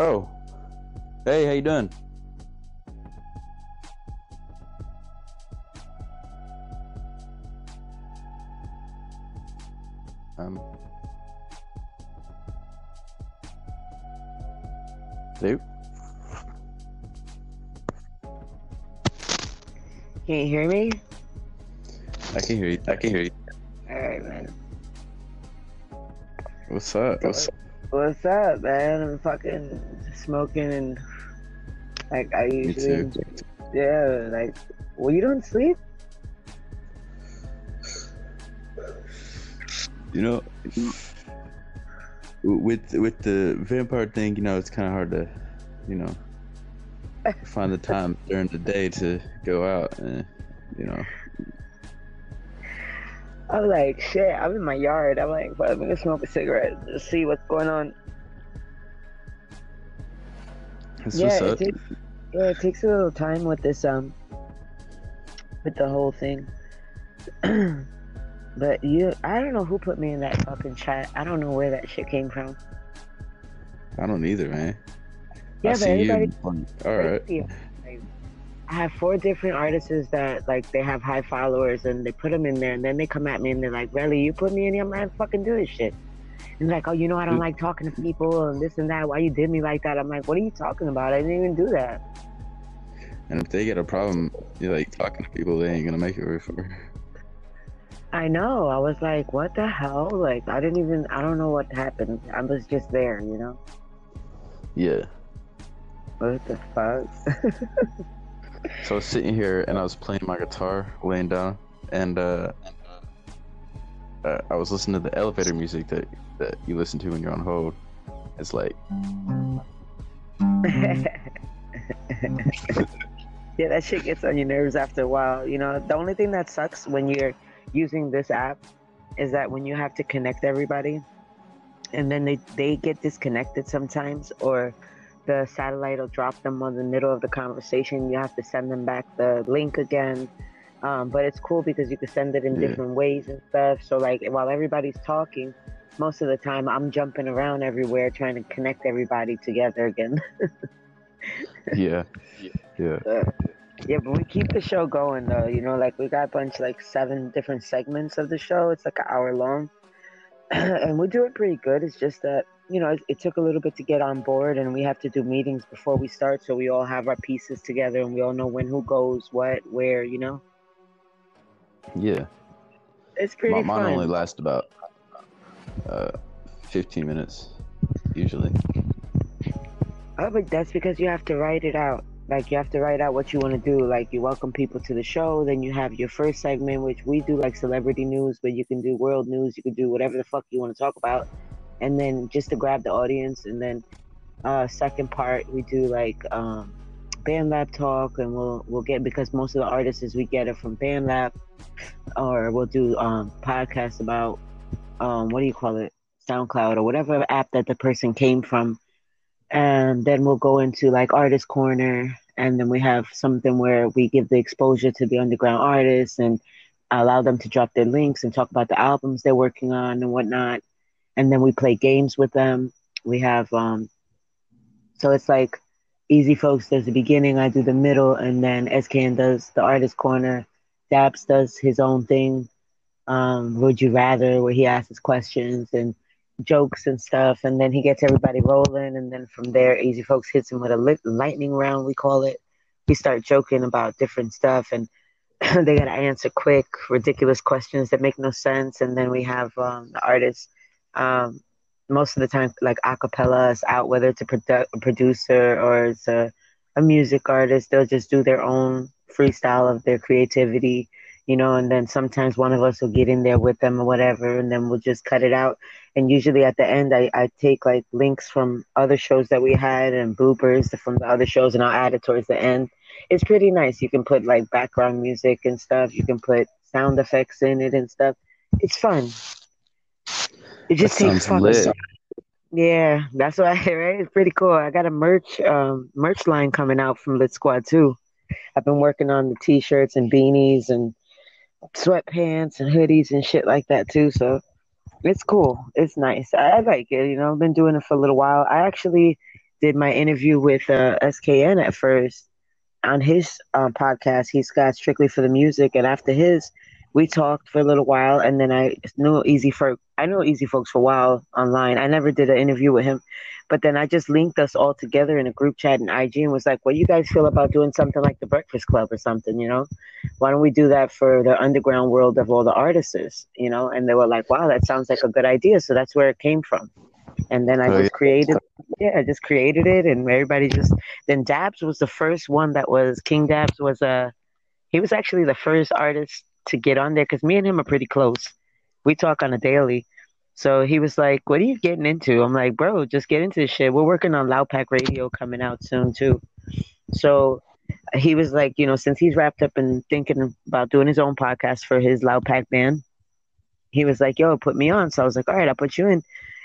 Oh, hey, how you doing? Um, hello? Can you hear me? I can hear you. I can hear you. All right, man. What's up? What's up? What's up, man? I'm fucking smoking and like I usually. Yeah, like, well, you don't sleep? You know, with with the vampire thing, you know, it's kind of hard to, you know, find the time during the day to go out and, you know. I'm like, shit. I'm in my yard. I'm like, well, I'm gonna smoke a cigarette to see what's going on. That's yeah, it takes yeah, it takes a little time with this um with the whole thing. but you I don't know who put me in that fucking chat. I don't know where that shit came from. I don't either, man. Yeah, I but everybody you. All right. Like, I have four different artists that like they have high followers and they put them in there and then they come at me and they're like, "Really, you put me in here? I'm not fucking do this shit." And they're like, "Oh, you know I don't Mm. like talking to people and this and that. Why you did me like that?" I'm like, "What are you talking about? I didn't even do that." And if they get a problem, you like talking to people, they ain't gonna make it very far. I know. I was like, "What the hell?" Like I didn't even. I don't know what happened. I was just there, you know. Yeah. What the fuck? So I was sitting here and I was playing my guitar, laying down, and uh, uh, I was listening to the elevator music that that you listen to when you're on hold. It's like, yeah, that shit gets on your nerves after a while. You know, the only thing that sucks when you're using this app is that when you have to connect everybody and then they, they get disconnected sometimes or the satellite will drop them on the middle of the conversation. You have to send them back the link again. Um, but it's cool because you can send it in Yeah. different ways and stuff. So like while everybody's talking, most of the time I'm jumping around everywhere trying to connect everybody together again. yeah, yeah, Yeah, but we keep the show going though. You know, like we got a bunch like seven different segments of the show. It's like an hour long, and we do it pretty good. It's just that you know it, it took a little bit to get on board, and we have to do meetings before we start, so we all have our pieces together, and we all know when who goes what where. You know, yeah. it's pretty My, mine fun. only lasts about uh, 15 minutes usually. Oh, but that's because you have to write it out. Like you have to write out what you want to do. Like you welcome people to the show, then you have your first segment, which we do like celebrity news, but you can do world news, you can do whatever the fuck you want to talk about, and then just to grab the audience, and then uh, second part we do like um, BandLab talk, and we'll we'll get because most of the artists we get are from BandLab, or we'll do um, podcasts about um, what do you call it, SoundCloud or whatever app that the person came from and then we'll go into like artist corner. And then we have something where we give the exposure to the underground artists and allow them to drop their links and talk about the albums they're working on and whatnot. And then we play games with them. We have um so it's like easy folks. Does the beginning i do the middle and then SKN does the artist corner. Dabs does his own thing. Um would you rather where he asks questions and jokes and stuff, and then he gets everybody rolling, and then from there, Easy Folks hits him with a lightning round, we call it. We start joking about different stuff, and they gotta answer quick, ridiculous questions that make no sense, and then we have um, the artists. Um, most of the time, like acapella is out, whether it's a, produ- a producer or it's a, a music artist, they'll just do their own freestyle of their creativity, you know, and then sometimes one of us will get in there with them or whatever, and then we'll just cut it out and usually at the end I, I take like links from other shows that we had and bloopers from the other shows and I'll add it towards the end. It's pretty nice. You can put like background music and stuff. You can put sound effects in it and stuff. It's fun. It just That takes fun. lit. Yeah, that's what I right. It's pretty cool. I got a merch um merch line coming out from Lit Squad too. I've been working on the t-shirts and beanies and sweatpants and hoodies and shit like that too. So it's cool. It's nice. I, I like it. You know, I've been doing it for a little while. I actually did my interview with uh, SKN at first on his uh, podcast. He's got strictly for the music, and after his, we talked for a little while, and then I knew Easy Folk. I know Easy Folks for a while online. I never did an interview with him, but then I just linked us all together in a group chat in IG and was like, "What do you guys feel about doing something like the Breakfast Club or something? You know, why don't we do that for the underground world of all the artists? You know?" And they were like, "Wow, that sounds like a good idea." So that's where it came from. And then I oh, just yeah. created, yeah, I just created it, and everybody just. Then Dabs was the first one that was King Dabs was a. He was actually the first artist to get on there because me and him are pretty close. We talk on a daily. So he was like, "What are you getting into?" I'm like, "Bro, just get into this shit. We're working on Loud Pack Radio coming out soon too." So he was like, you know, since he's wrapped up and thinking about doing his own podcast for his Loud Pack band, he was like, "Yo, put me on." So I was like, "All right, I'll put you in."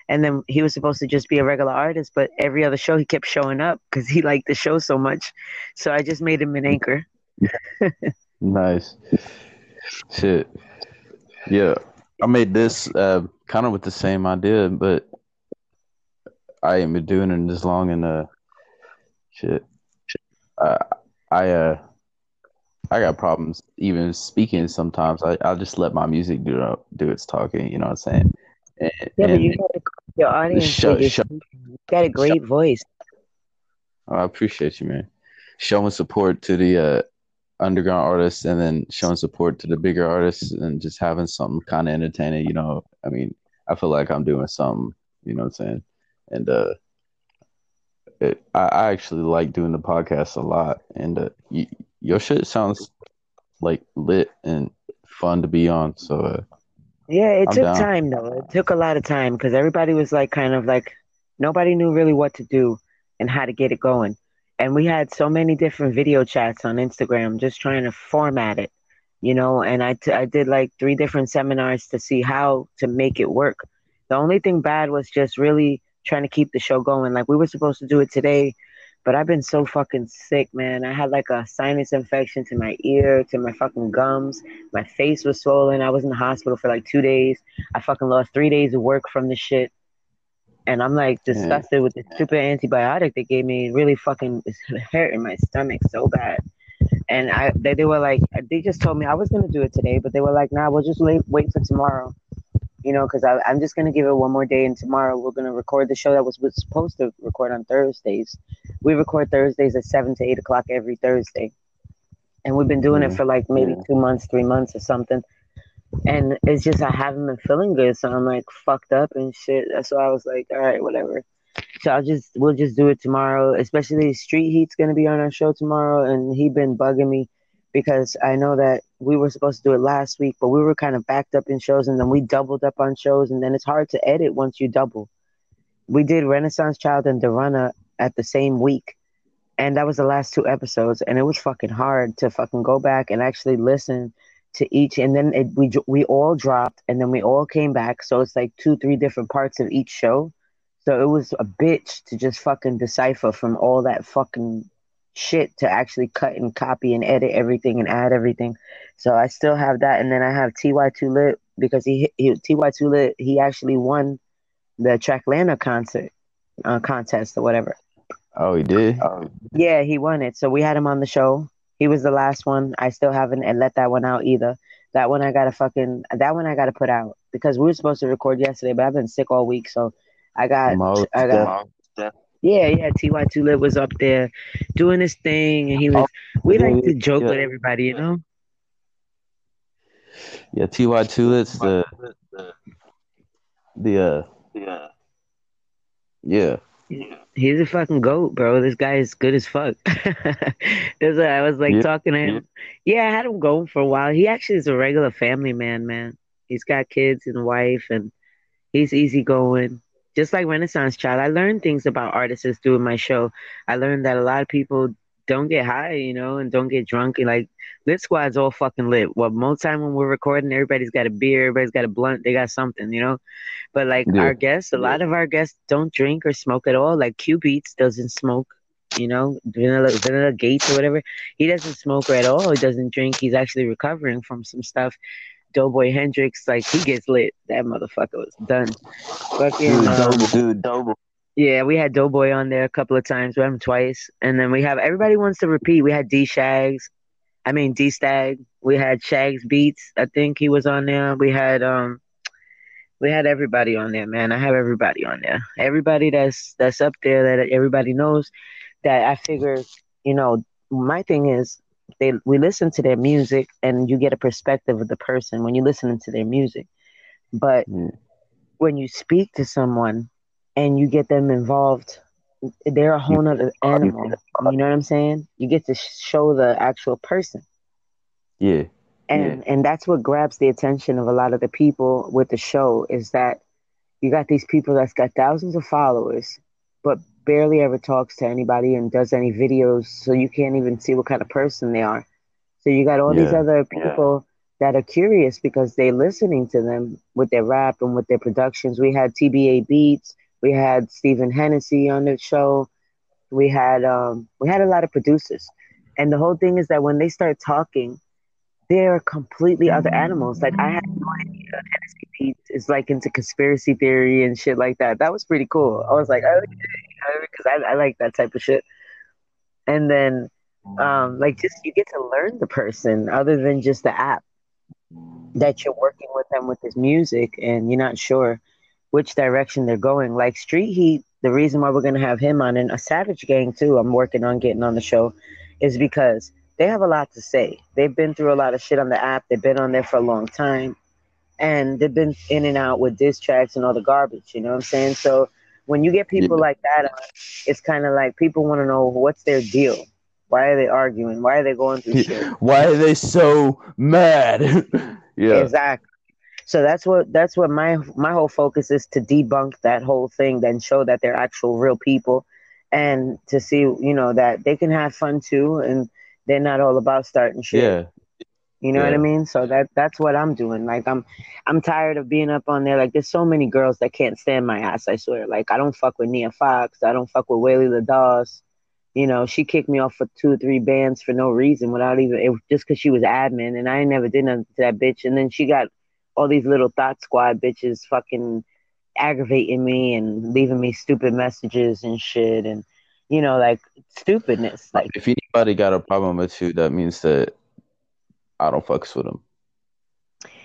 And then he was supposed to just be a regular artist, but every other show he kept showing up because he liked the show so much. So I just made him an anchor. nice. Shit. Yeah. I made this uh, kind of with the same idea, but I ain't been doing it as long and uh shit. Uh, I uh I got problems even speaking sometimes. I I just let my music do do its talking, you know what I'm saying? And, yeah, but you got your audience show, show, you got a great show. voice. I appreciate you, man. Showing support to the uh underground artists and then showing support to the bigger artists and just having something kind of entertaining. You know, I mean, I feel like I'm doing something. You know what I'm saying? And uh, it, I, I actually like doing the podcast a lot. And uh, y- your shit sounds like lit and fun to be on. So uh, yeah, it I'm took down. time though. It took a lot of time because everybody was like, kind of like, nobody knew really what to do and how to get it going and we had so many different video chats on Instagram just trying to format it, you know. And I, t- I did like three different seminars to see how to make it work. The only thing bad was just really trying to keep the show going. Like we were supposed to do it today, but I've been so fucking sick, man. I had like a sinus infection to my ear, to my fucking gums. My face was swollen. I was in the hospital for like two days. I fucking lost three days of work from the shit and I'm like disgusted with the stupid antibiotic they gave me. It really fucking is hurting my stomach so bad. And I they, they were like they just told me I was gonna do it today, but they were like, nah, we'll just wait wait for tomorrow. You know, because I'm just gonna give it one more day, and tomorrow we're gonna record the show that was, was supposed to record on Thursdays. We record Thursdays at seven to eight o'clock every Thursday, and we've been doing it mm. for like maybe two months, three months, or something and it's just I haven't been feeling good, so I'm like fucked up and shit. That's why I was like, all right, whatever. So I'll just we'll just do it tomorrow. Especially Street Heat's gonna be on our show tomorrow, and he been bugging me because I know that we were supposed to do it last week, but we were kind of backed up in shows, and then we doubled up on shows, and then it's hard to edit once you double. We did Renaissance Child and Durana at the same week, and that was the last two episodes, and it was fucking hard to fucking go back and actually listen to each, and then it, we we all dropped, and then we all came back. So it's like two, three different parts of each show. So it was a bitch to just fucking decipher from all that fucking shit to actually cut and copy and edit everything and add everything. So I still have that, and then I have ty2 lit because he, he Ty Too Lit he actually won the Tracklanta concert uh, contest or whatever. Oh, he did. Oh. Yeah, he won it. So we had him on the show, he was the last one. I still haven't and let that one out either. That one I gotta fucking that one I gotta put out because we were supposed to record yesterday, but I've been sick all week, so I got Most I got yeah, yeah. Ty2Lit was up there doing his thing, and he was. We like to joke yeah. with everybody, you know. Yeah, Ty Too Lit's the the uh yeah yeah He's a fucking goat, bro. This guy is good as fuck. I was like yeah, talking to him. Yeah. yeah, I had him going for a while. He actually is a regular family man, man. He's got kids and wife, and he's easygoing. Just like Renaissance Child, I learned things about artists doing my show. I learned that a lot of people don't get high, you know, and don't get drunk. And like Lit Squad's all fucking lit. Well, most time when we're recording, everybody's got a beer, everybody's got a blunt, they got something, you know. But like yeah. our guests, a lot of our guests don't drink or smoke at all. Like Q Beats doesn't smoke, you know, Vanilla Vanilla Gates or whatever. He doesn't smoke at all. He doesn't drink. He's actually recovering from some stuff. Doughboy Hendrix, like he gets lit. That motherfucker was done. Fucking dude, um, dude, Doughboy, Yeah, we had Doughboy on there a couple of times. We had him twice, and then we have everybody wants to repeat. We had D Shags, I mean D Stag. We had Shags Beats. I think he was on there. We had um, we had everybody on there, man. I have everybody on there. Everybody that's that's up there that everybody knows. That I figure, you know, my thing is they we listen to their music and you get a perspective of the person when you listen to their music, but Mm. when you speak to someone and you get them involved, they're a whole nother animal. You know what I'm saying? You get to show the actual person. Yeah. And and that's what grabs the attention of a lot of the people with the show is that you got these people that's got thousands of followers, but barely ever talks to anybody and does any videos, so you can't even see what kind of person they are. So you got all these other people that are curious because they're listening to them with their rap and with their productions. We had TBA Beats, we had Stephen Hennessy on the show, we had um, we had a lot of producers, and the whole thing is that when they start talking, they're completely other animals. Like I had no idea Hennessy is like into conspiracy theory and shit like that. That was pretty cool. I was like, oh, because I, I like that type of shit. And then, um, like, just you get to learn the person other than just the app that you're working with them with this music, and you're not sure which direction they're going. Like Street Heat, the reason why we're gonna have him on, and a Savage Gang too. I'm working on getting on the show, is because they have a lot to say. They've been through a lot of shit on the app. They've been on there for a long time, and they've been in and out with diss tracks and all the garbage. You know what I'm saying? So when you get people Yeah. like that on, it's kind of like people want to know what's their deal. Why are they arguing? Why are they going through shit? Why are they so mad? yeah. Exactly. So that's what that's what my my whole focus is to debunk that whole thing, then show that they're actual real people, and to see you know that they can have fun too, and they're not all about starting shit. Yeah. You know what I mean? So that that's what I'm doing. Like I'm I'm tired of being up on there. Like there's so many girls that can't stand my ass, I swear. Like I don't fuck with Nia Fox, I don't fuck with Whaley LaDawes. You know, she kicked me off for two or three bands for no reason without even it was just because she was admin and I never did nothing to that bitch. And then she got all these little thought squad bitches fucking aggravating me and leaving me stupid messages and shit and you know, like stupidness. Like If anybody got a problem with you, that means that I don't fucks with them.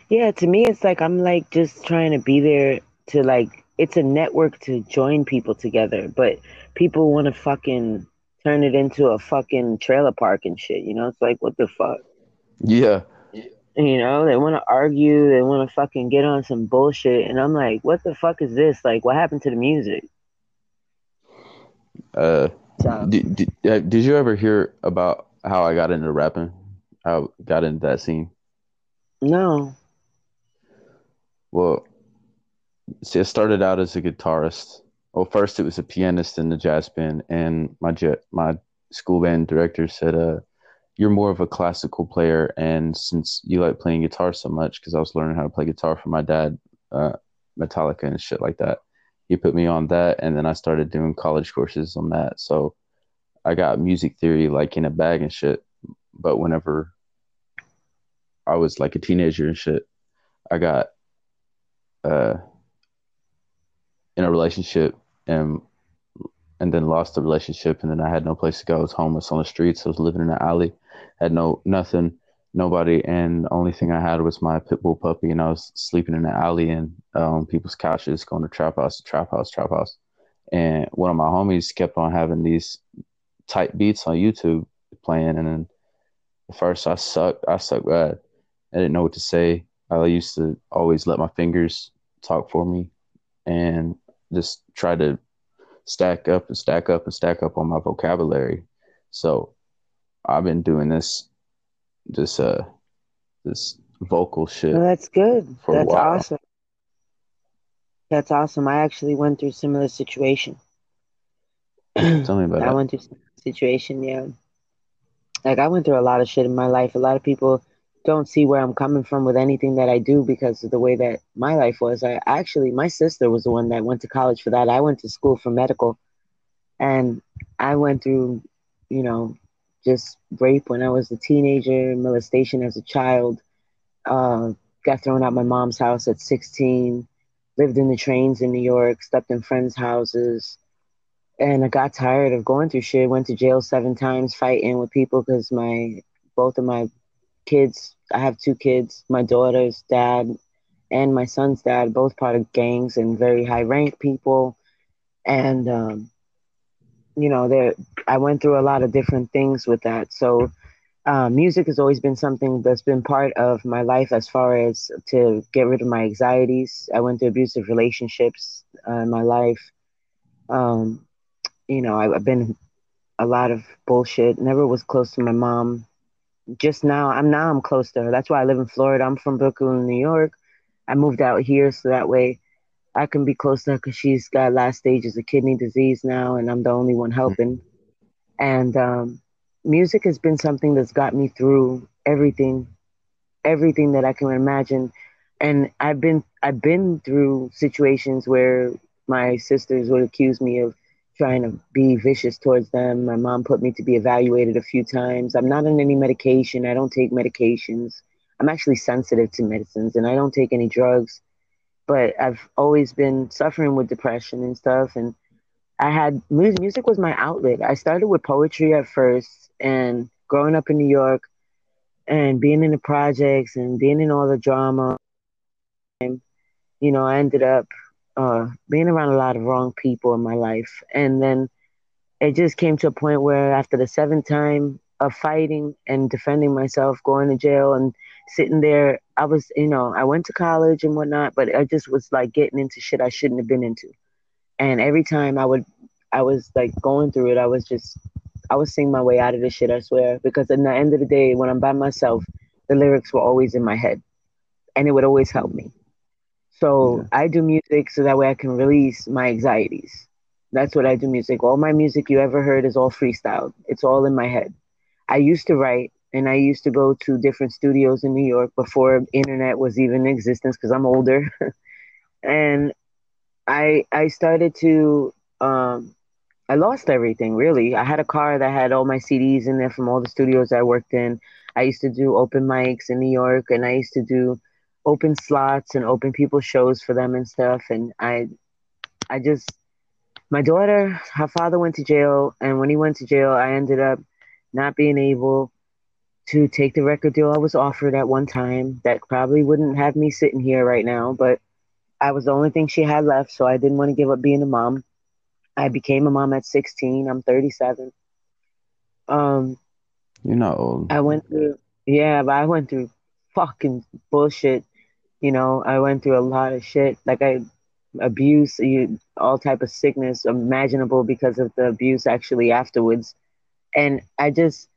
Yeah, to me, it's like I'm like just trying to be there to like it's a network to join people together, but people want to fucking turn it into a fucking trailer park and shit. You know, it's like what the fuck. Yeah. You know, they want to argue, they want to fucking get on some bullshit, and I'm like, what the fuck is this? Like, what happened to the music? Uh, So, did, did, uh, did you ever hear about how I got into rapping? How I got into that scene? no, Well, see, I started out as a guitarist. Well, first it was a pianist in the jazz band, and my jet, my school band director said, "Uh, you're more of a classical player, and since you like playing guitar so much, because I was learning how to play guitar from my dad, uh, Metallica and shit like that, he put me on that, and then I started doing college courses on that. So I got music theory like in a bag and shit. But whenever I was like a teenager and shit, I got uh in a relationship and and then lost the relationship and then I had no place to go. I was homeless on the streets. I was living in an alley, had no nothing, nobody, and the only thing I had was my pit bull puppy and I was sleeping in the alley and on um, people's couches, going to trap house, trap house, trap house. And one of my homies kept on having these tight beats on YouTube playing and then at first I sucked I sucked bad. I didn't know what to say. I used to always let my fingers talk for me and just try to stack up and stack up and stack up on my vocabulary. So I've been doing this this uh this vocal shit. well, that's good. That's awesome. That's awesome. I actually went through similar situation. Tell me about I that. went through situation, yeah. Like I went through a lot of shit in my life. A lot of people don't see where I'm coming from with anything that I do because of the way that my life was. I actually my sister was the one that went to college for that. I went to school for medical and I went through, you know, just rape when I was a teenager, molestation as a child, uh, got thrown out my mom's house at 16, lived in the trains in New York, slept in friends' houses, and I got tired of going through shit. Went to jail seven times fighting with people because my both of my kids. I have two kids. My daughter's dad and my son's dad, both part of gangs and very high rank people. And um, you know, there I went through a lot of different things with that. So uh, music has always been something that's been part of my life as far as to get rid of my anxieties. I went through abusive relationships uh, in my life. Um, you know, I've been a lot of bullshit. Never was close to my mom. Just now, I'm now I'm close to her. That's why I live in Florida. I'm from Brooklyn, New York. I moved out here so that way I can be close to her because she's got last stages of kidney disease now, and I'm the only one helping. And um, music has been something that's got me through everything, everything that I can imagine. And I've been I've been through situations where my sisters would accuse me of trying to be vicious towards them. My mom put me to be evaluated a few times. I'm not on any medication. I don't take medications. I'm actually sensitive to medicines and I don't take any drugs. But I've always been suffering with depression and stuff. And I had music music was my outlet. I started with poetry at first and growing up in New York and being in the projects and being in all the drama. You know, I ended up uh, being around a lot of wrong people in my life. And then it just came to a point where after the seventh time of fighting and defending myself, going to jail and sitting there, I was, you know, I went to college and whatnot, but I just was like getting into shit I shouldn't have been into. And every time I would, I was like going through it, I was just, I was singing my way out of this shit, I swear. Because at the end of the day, when I'm by myself, the lyrics were always in my head and it would always help me. So yeah. I do music so that way I can release my anxieties. That's what I do music. All my music you ever heard is all freestyle. It's all in my head. I used to write and I used to go to different studios in New York before internet was even in existence because I'm older. and I I started to um I lost everything really. I had a car that had all my CDs in there from all the studios I worked in. I used to do open mics in New York and I used to do open slots and open people shows for them and stuff. And I, I just, my daughter, her father went to jail, and when he went to jail, I ended up not being able to take the record deal I was offered at one time. That probably wouldn't have me sitting here right now, but I was the only thing she had left, so I didn't want to give up being a mom. I became a mom at 16. I'm 37. Um, You're not old. I went through, yeah, but I went through fucking bullshit you know, I went through a lot of shit. Like I abuse, you all type of sickness imaginable because of the abuse actually afterwards. And I just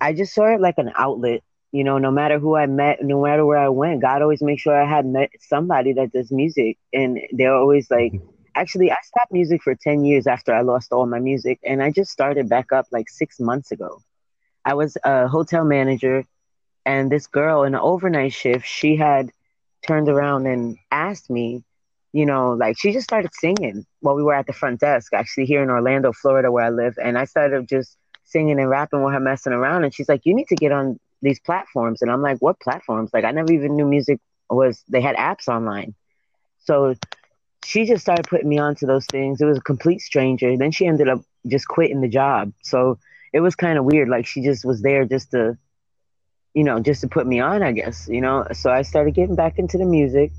I just saw it like an outlet. You know, no matter who I met, no matter where I went, God always make sure I had met somebody that does music. And they're always like actually I stopped music for 10 years after I lost all my music and I just started back up like six months ago. I was a hotel manager and this girl in an overnight shift, she had turned around and asked me, you know, like she just started singing while we were at the front desk, actually here in Orlando, Florida, where I live. And I started just singing and rapping with her, messing around. And she's like, you need to get on these platforms. And I'm like, what platforms? Like, I never even knew music was, they had apps online. So she just started putting me onto those things. It was a complete stranger. Then she ended up just quitting the job. So it was kind of weird. Like she just was there just to you know, just to put me on, I guess, you know. So I started getting back into the music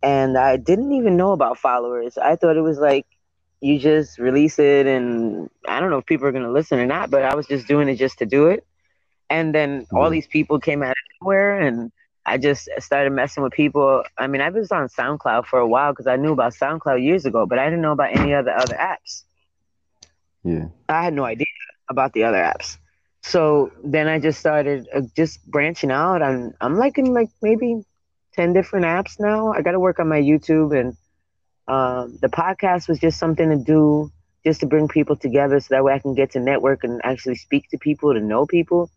and I didn't even know about followers. I thought it was like you just release it and I don't know if people are going to listen or not, but I was just doing it just to do it. And then all mm-hmm. these people came out of nowhere and I just started messing with people. I mean, I was on SoundCloud for a while because I knew about SoundCloud years ago, but I didn't know about any other other apps. Yeah. I had no idea about the other apps so then I just started uh, just branching out. I'm I'm like in like maybe ten different apps now. I got to work on my YouTube, and um, the podcast was just something to do, just to bring people together, so that way I can get to network and actually speak to people, to know people.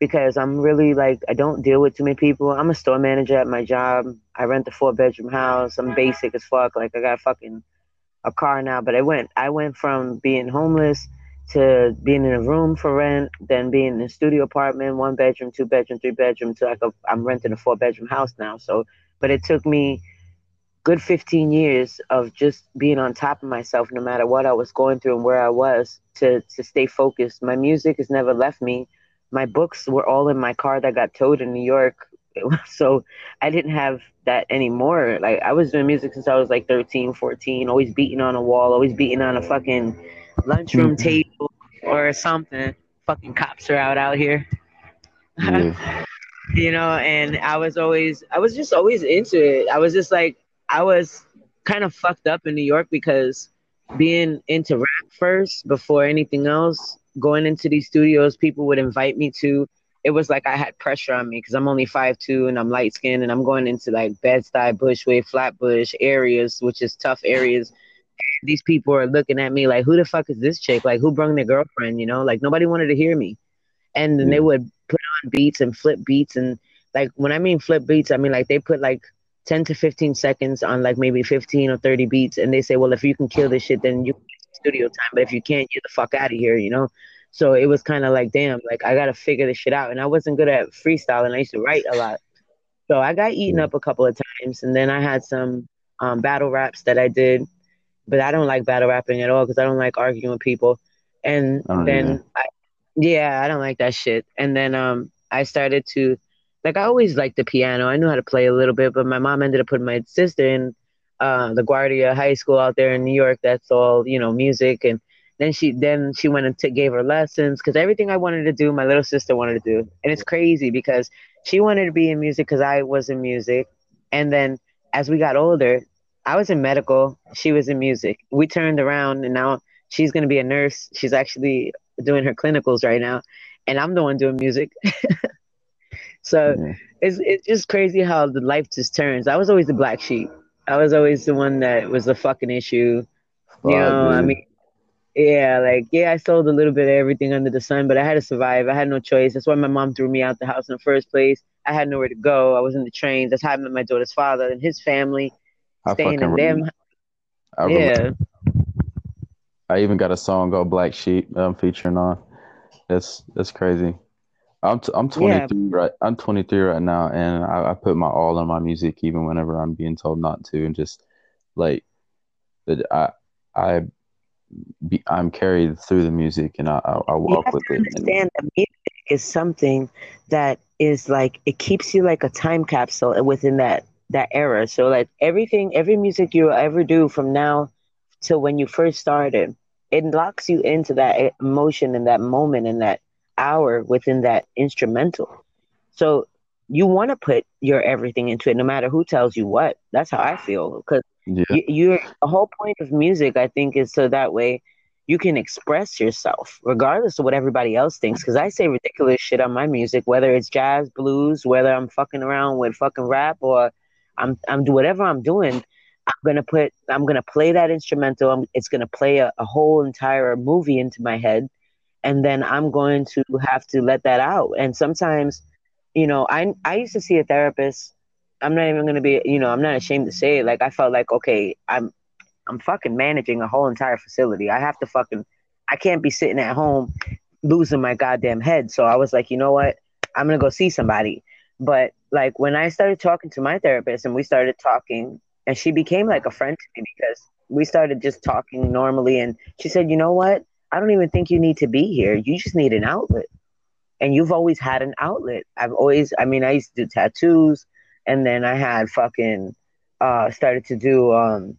Because I'm really like I don't deal with too many people. I'm a store manager at my job. I rent a four bedroom house. I'm basic as fuck. Like I got fucking a car now, but I went I went from being homeless to being in a room for rent, then being in a studio apartment, one bedroom, two bedroom, three bedroom, to like a, I'm renting a four bedroom house now. So, but it took me good 15 years of just being on top of myself no matter what I was going through and where I was to to stay focused. My music has never left me. My books were all in my car that got towed in New York. So I didn't have that anymore. Like I was doing music since I was like 13, 14, always beating on a wall, always beating on a fucking lunchroom mm-hmm. table or something. Fucking cops are out out here. Yeah. you know, and I was always I was just always into it. I was just like I was kind of fucked up in New York because being into rap first before anything else, going into these studios, people would invite me to. It was like I had pressure on me because I'm only five two and I'm light skinned and I'm going into like Bed-Stuy, Bushwick, Flatbush areas, which is tough areas. These people are looking at me like, who the fuck is this chick? Like, who brung their girlfriend? You know, like nobody wanted to hear me. And then they would put on beats and flip beats and like when I mean flip beats, I mean like they put like 10 to 15 seconds on like maybe 15 or 30 beats. And they say well if you can kill this shit then you studio time. But if you can't get the fuck out of here you know? So it was kind of like damn like i gotta figure this shit out. And i wasn't good at freestyle i used to write a lot. So i got eaten up a couple of times. And then i had some um, battle raps that i did but i don't like battle rapping at all because i don't like arguing with people and then I, yeah i don't like that shit and then um i started to like I always liked the piano. I knew how to play a little bit, but my mom ended up putting my sister in uh, LaGuardia High School out there in New York. That's all you know, music. And then she then she went and t- gave her lessons because everything I wanted to do, my little sister wanted to do. And it's crazy because she wanted to be in music because I was in music. And then as we got older, I was in medical. She was in music. We turned around, and now she's going to be a nurse. She's actually doing her clinicals right now, and I'm the one doing music. So mm-hmm. it's it's just crazy how the life just turns. I was always the black sheep. I was always the one that was the fucking issue. You know, I mean, yeah, like yeah, I sold a little bit of everything under the sun, but I had to survive. I had no choice. That's why my mom threw me out of the house in the first place. I had nowhere to go. I was in the trains. That's how I met my daughter's father and his family, I staying in them. I yeah. I even got a song called Black Sheep I'm featuring on. That's that's crazy. I'm t- I'm 23 yeah. right. I'm 23 right now, and I, I, put my all on my music, even whenever I'm being told not to, and just like that. I I be, I'm carried through the music, and I I, I walk with it. Understand that music is something that is like it keeps you like a time capsule within that that era. So like everything, every music you ever do from now to when you first started, it locks you into that emotion and that moment and that hour within that instrumental. So you want to put your everything into it, no matter who tells you what. That's how I feel. Because yeah. you, you're the whole point of music, I think, is so that way you can express yourself, regardless of what everybody else thinks. Because I say ridiculous shit on my music, whether it's jazz, blues, whether I'm fucking around with fucking rap or I'm I'm do whatever I'm doing. I'm gonna put I'm gonna play that instrumental. I'm, it's gonna play a, a whole entire movie into my head and then I'm going to have to let that out. And sometimes, you know, I I used to see a therapist. I'm not even to be, you know, I'm not ashamed to say it. Like I felt like, okay, I'm I'm fucking managing a whole entire facility. I have to fucking I can't be sitting at home losing my goddamn head. So I was like, you know what? I'm to go see somebody. But like when I started talking to my therapist and we started talking and she became like a friend to me because we started just talking normally and she said, "You know what? I don't even think you need to be here. You just need an outlet. And you've always had an outlet. I've always, I mean, I used to do tattoos and then I had fucking uh, started to do um,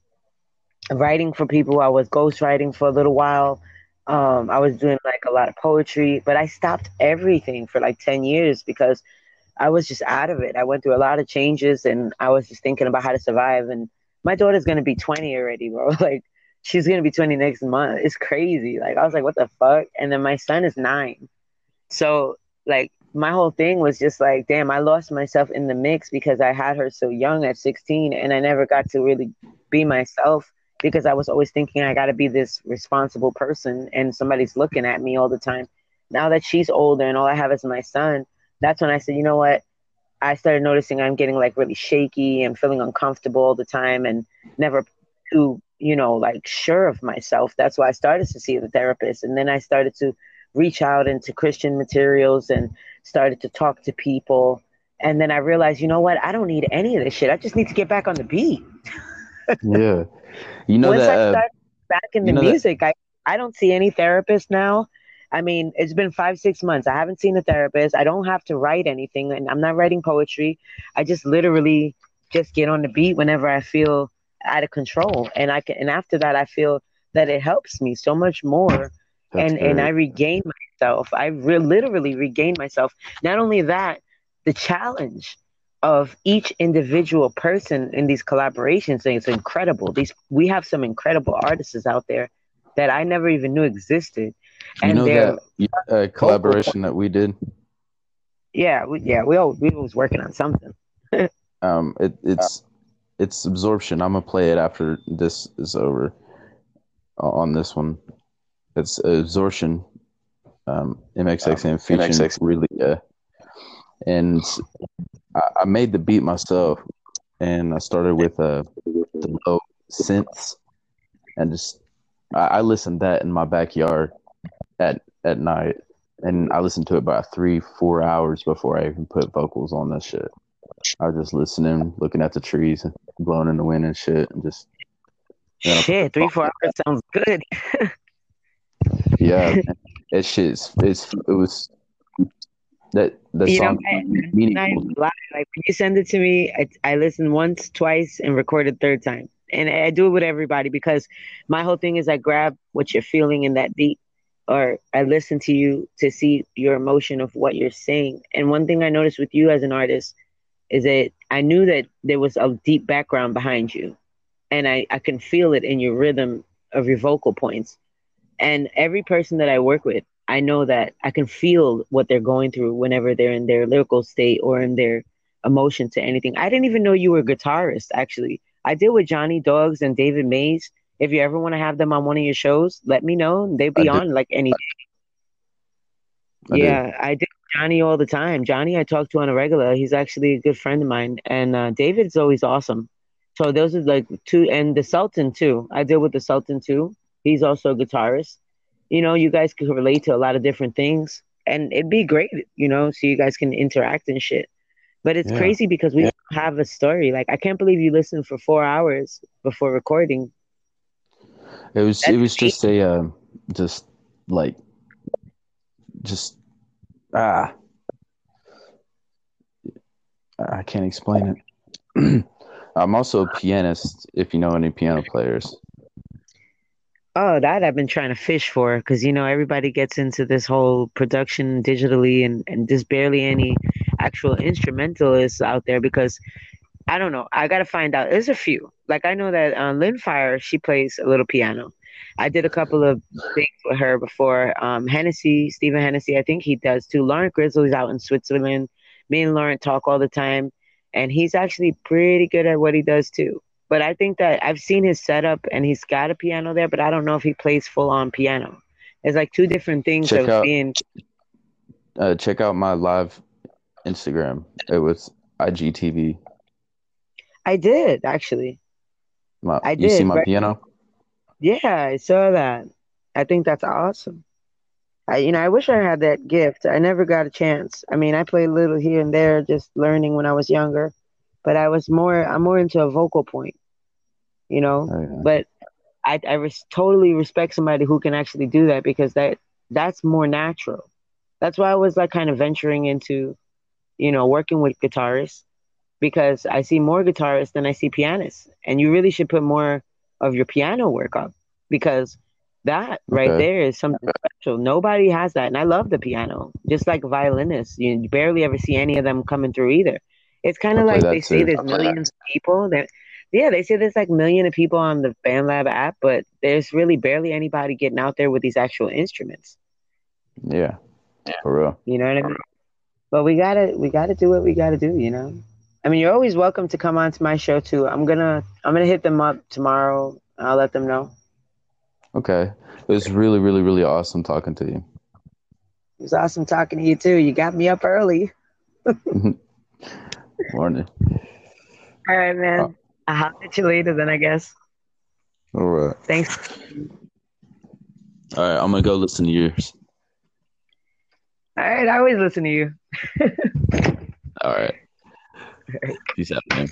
writing for people. I was ghostwriting for a little while. Um, I was doing like a lot of poetry, but I stopped everything for like 10 years because I was just out of it. I went through a lot of changes and I was just thinking about how to survive. And my daughter's going to be 20 already, bro. Like, she's gonna be 20 next month. It's crazy. Like I was like, what the fuck? And then my son is nine. So like my whole thing was just like, damn, I lost myself in the mix because I had her so young at 16 and I never got to really be myself because I was always thinking I gotta be this responsible person and somebody's looking at me all the time. Now that she's older and all I have is my son, that's when I said, you know what? I started noticing I'm getting like really shaky and feeling uncomfortable all the time and never to you know, like sure of myself. That's why I started to see the therapist. And then I started to reach out into Christian materials and started to talk to people. And then I realized, you know what? I don't need any of this shit. I just need to get back on the beat. yeah. You know Once that. I Uh, start back in the know that- music, I I don't see any therapist now. I mean, it's been five six months. I haven't seen a therapist. I don't have to write anything, and I'm not writing poetry. I just literally just get on the beat whenever I feel out of control, and I can. And after that, I feel that it helps me so much more that's and and. I regain myself. I re- literally regain myself. Not only that, the challenge of each individual person in these collaborations is incredible. These we have some incredible artists out there that I never even knew existed, you know that uh, collaboration that we did. yeah we, yeah we all we was working on something. Um, it, it's it's absorption. I'm gonna play it after this is over. uh, On this one, it's absorption. Um, MXXM featuring MXX. really, uh, and I, I made the beat myself, and I started with uh the low synths, and just I, I listened that in my backyard at at night, and I listened to it about three four hours before I even put vocals on this shit. I was just listening, looking at the trees, blowing in the wind and shit, and just Yeah. Shit, three four hours sounds good. yeah, that shit's it's it was that that You know, song I- Not lie. Like when you send it to me, I, I listen once, twice, and record a third time. And I do it with everybody because my whole thing is I grab what you're feeling in that beat, or I listen to you to see your emotion of what you're saying. And one thing I noticed with you as an artist is that I knew that there was a deep background behind you, and I I can feel it in your rhythm of your vocal points. And every person that I work with, I know that I can feel what they're going through whenever they're in their lyrical state or in their emotion to anything. I didn't even know you were a guitarist, actually. I did with Johnny Dogs and David Mays. If you ever want to have them on one of your shows, let me know. They'd be I on like any. I did. yeah, I do Johnny all the time. Johnny, I talk to on a regular. He's actually a good friend of mine, and uh, David's always awesome. So those are like two, and the Sultan too. I deal with the Sultan too. He's also a guitarist. You know, you guys can relate to a lot of different things, and it'd be great, you know, so you guys can interact and shit. But it's Yeah. crazy because we don't have a story. Like I can't believe you listened for four hours before recording. It was That's it was deep. just a uh, just like just ah I can't explain it. I'm also a pianist. If you know any piano players, Oh, that I've been trying to fish for because you know everybody gets into this whole production digitally and and there's barely any actual instrumentalists out there because I don't know. I gotta find out. There's a few. Like I know that uh, Lynn Fire, she plays a little piano. I did a couple of things with her before. Um, Hennessy, Stephen Hennessy, I think he does too. Laurent Grizzly's out in Switzerland. Me and Laurent talk all the time, and he's actually pretty good at what he does too. But I think that I've seen his setup and he's got a piano there, but I don't know if he plays full on piano. It's like two different things Check of out- being. uh, check out my live Instagram. It was IGTV. I did actually. My, I you see my right. piano? Yeah, I saw that. I think that's awesome. I, you know, I wish I had that gift. I never got a chance. I mean, I played a little here and there, just learning when I was younger, but I was more. I'm more into a vocal point. You know, Oh, yeah. but I I res- totally respect somebody who can actually do that because that that's more natural. That's why I was like kind of venturing into, you know, working with guitarists because I see more guitarists than I see pianists, and you really should put more of your piano work up because that right Okay. there is something special. Nobody has that, and I love the piano. Just like violinists, you barely ever see any of them coming through either. It's kind of like that they say there's I play that. millions of people that, yeah, they say there's like million of people on the BandLab app, but there's really barely anybody getting out there with these actual instruments. Yeah, Yeah. for real. You know what I mean? But we gotta we gotta do what we gotta do, you know. I mean, you're always welcome to come on to my show too. I'm gonna I'm gonna hit them up tomorrow. I'll let them know. Okay, it was really, really, really awesome talking to you. It was awesome talking to you too. You got me up early. Morning. All right, man. Oh. I'll holler at you later then I guess. All right. Thanks. All right, I'm gonna go listen to yours. All right, I always listen to you. All right. Peace out, man.